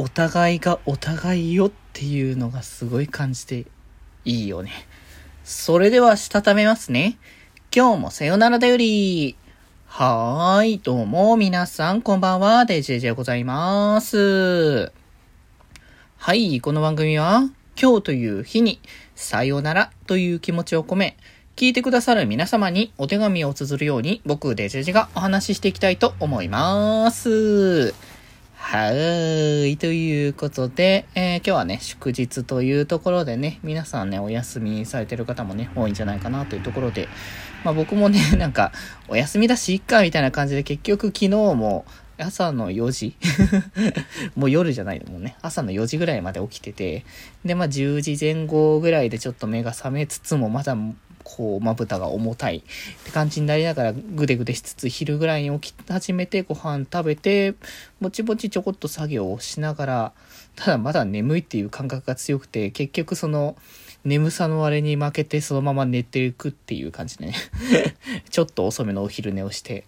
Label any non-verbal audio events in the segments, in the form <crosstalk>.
お互いがお互いよっていうのがすごい感じていいよね。それでは、したためますね。今日もさよならだより。はーい、どうも、皆さん、こんばんは、デジェジでございます。はい、この番組は、今日という日に、さよならという気持ちを込め、聞いてくださる皆様にお手紙を綴るように、僕、デジェジがお話ししていきたいと思います。はい。ということで、えー、今日はね、祝日というところでね、皆さんね、お休みされてる方もね、多いんじゃないかなというところで、まあ僕もね、<laughs> なんか、お休みだし、いっか、みたいな感じで、結局昨日も、朝の4時 <laughs> もう夜じゃないのもね、朝の4時ぐらいまで起きてて、で、まあ10時前後ぐらいでちょっと目が覚めつつも、まだこう、まぶたが重たいって感じになりながら、ぐでぐでしつつ、昼ぐらいに起き始めて、ご飯食べて、ぼちぼちちょこっと作業をしながら、ただまだ眠いっていう感覚が強くて、結局その、眠さの割に負けてそのまま寝ていくっていう感じでね。<laughs> ちょっと遅めのお昼寝をして、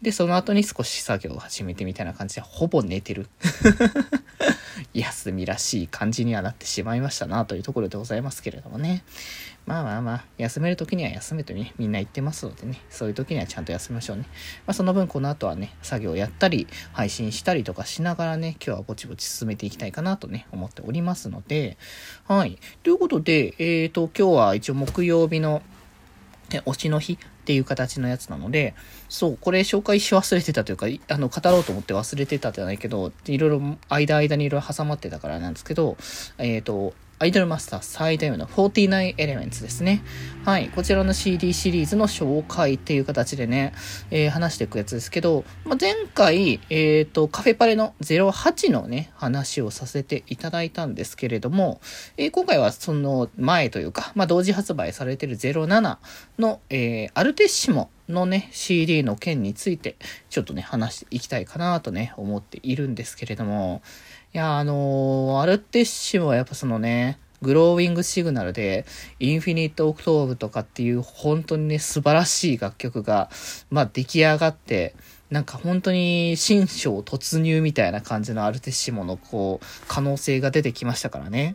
で、その後に少し作業を始めてみたいな感じで、ほぼ寝てる。<laughs> 休みらしい感じにはなってしまいましたなというところでございますけれどもね。まあまあまあ、休める時には休めとね、みんな言ってますのでね、そういう時にはちゃんと休みましょうね。まあその分この後はね、作業やったり、配信したりとかしながらね、今日はぼちぼち進めていきたいかなとね、思っておりますので、はい。ということで、えっ、ー、と、今日は一応木曜日の、ね、推しの日っていう形のやつなので、そう、これ紹介し忘れてたというか、あの、語ろうと思って忘れてたじゃないけど、いろいろ、間間にいろいろ挟まってたからなんですけど、えっ、ー、と、アイドルマスター最大の49エレメンツですね。はい。こちらの CD シリーズの紹介っていう形でね、えー、話していくやつですけど、まあ、前回、えっ、ー、と、カフェパレの08のね、話をさせていただいたんですけれども、えー、今回はその前というか、まあ、同時発売されてる07の、えーアルテッシモのね、CD の件について、ちょっとね、話していきたいかなとね、思っているんですけれども、いや、あのー、アルテッシモはやっぱそのね、グローウィングシグナルで、Infinite Octave とかっていう本当にね、素晴らしい楽曲が、まあ出来上がって、なんか本当に新章突入みたいな感じのアルテッシモのこう、可能性が出てきましたからね。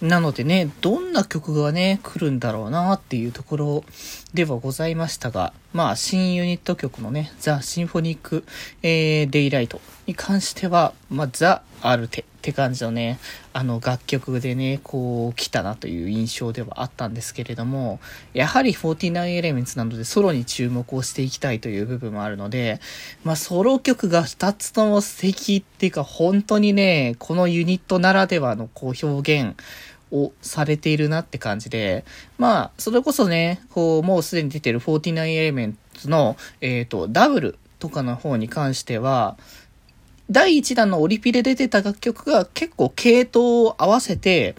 なのでね、どんな曲がね、来るんだろうなっていうところではございましたが、まあ、新ユニット曲のね、ザ・シンフォニック、えー、 Daylight に関しては、まあ、ザ・アルテって感じのね、あの楽曲でね、こう来たなという印象ではあったんですけれども、やはり49エレメンツなのでソロに注目をしていきたいという部分もあるので、まあソロ曲が2つとも素敵っていうか本当にね、このユニットならではのこう表現、をされているなって感じで、まあ、それこそね、こう、もうすでに出てる49エレメンツの、えっ、ー、と、ダブルとかの方に関しては、第1弾のオリピで出てた楽曲が結構系統を合わせて、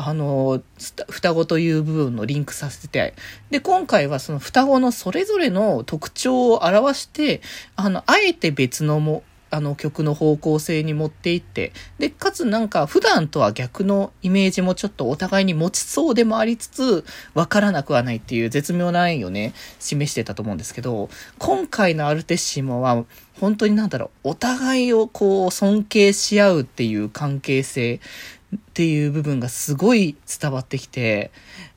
あの、双子という部分のリンクさせて、で、今回はその双子のそれぞれの特徴を表して、あの、あえて別のも、あの曲の方向性に持っていって、で、かつなんか普段とは逆のイメージもちょっとお互いに持ちそうでもありつつ、わからなくはないっていう絶妙な縁をね、示してたと思うんですけど、今回のアルテッシモは、本当になんだろう、お互いをこう尊敬し合うっていう関係性っていう部分がすごい伝わってきて、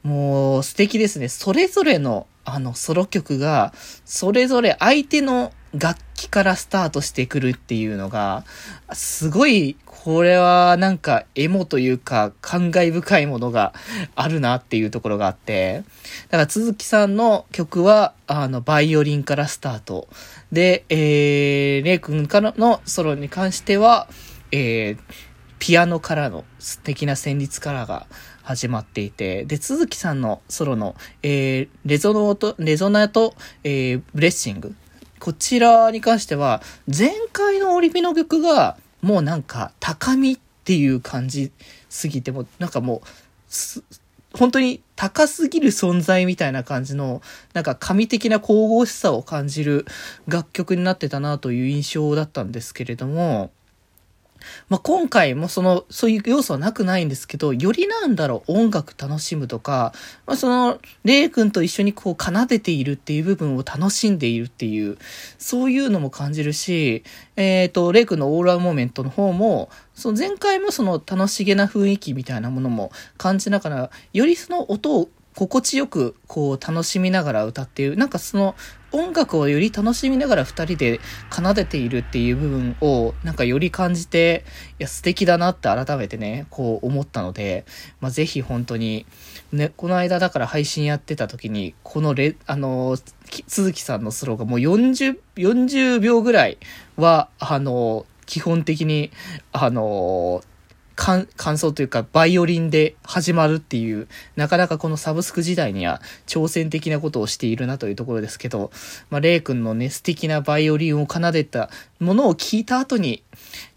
もう素敵ですね。それぞれのあのソロ曲が、それぞれ相手の楽器からスタートしてくるっていうのが、すごい、これはなんかエモというか感慨深いものがあるなっていうところがあって、だから鈴木さんの曲は、あの、バイオリンからスタート。で、えー、レイ君からのソロに関しては、えー、ピアノからの素敵な旋律からが始まっていて、で、鈴木さんのソロの、えー、レゾノート、レゾナート、えー、ブレッシング。こちらに関しては、前回のオリピの曲が、もうなんか、高みっていう感じすぎても、なんかもう、本当に高すぎる存在みたいな感じの、なんか神的な神々しさを感じる楽曲になってたなという印象だったんですけれども、まあ、今回もその、そういう要素はなくないんですけど、よりなんだろう、音楽楽しむとか、まあ、その、レイ君と一緒にこう奏でているっていう部分を楽しんでいるっていう、そういうのも感じるし、えっ、ー、と、レイ君のオーラーモーメントの方も、その前回もその楽しげな雰囲気みたいなものも感じながら、よりその音を心地よくこう楽しみながら歌っている。なんかその音楽をより楽しみながら二人で奏でているっていう部分をなんかより感じて、いや素敵だなって改めてね、こう思ったので、まあ、ぜひ本当に、ね、この間だから配信やってた時に、このレ、あの、鈴木さんのスローがもう40、40秒ぐらいは、あの、基本的に、あの、感想というか、バイオリンで始まるっていう、なかなかこのサブスク時代には挑戦的なことをしているなというところですけど、まあ、レイ君のね、素敵なバイオリンを奏でたものを聞いた後に、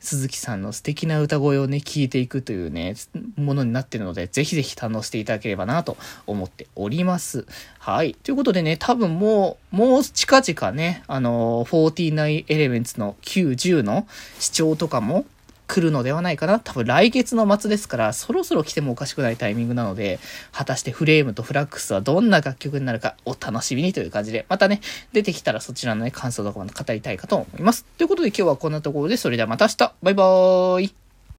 鈴木さんの素敵な歌声をね、聞いていくというね、ものになってるので、ぜひぜひ堪能していただければなと思っております。はい。ということでね、多分もう、もう近々ね、あのー、49 Elements の9、10の視聴とかも、来るのではないかな。多分来月の末ですから、そろそろ来てもおかしくないタイミングなので、果たしてフレームとフラックスはどんな楽曲になるかお楽しみにという感じで、またね、出てきたらそちらのね、感想とかも語りたいかと思います。ということで今日はこんなところで、それではまた明日バイバーイ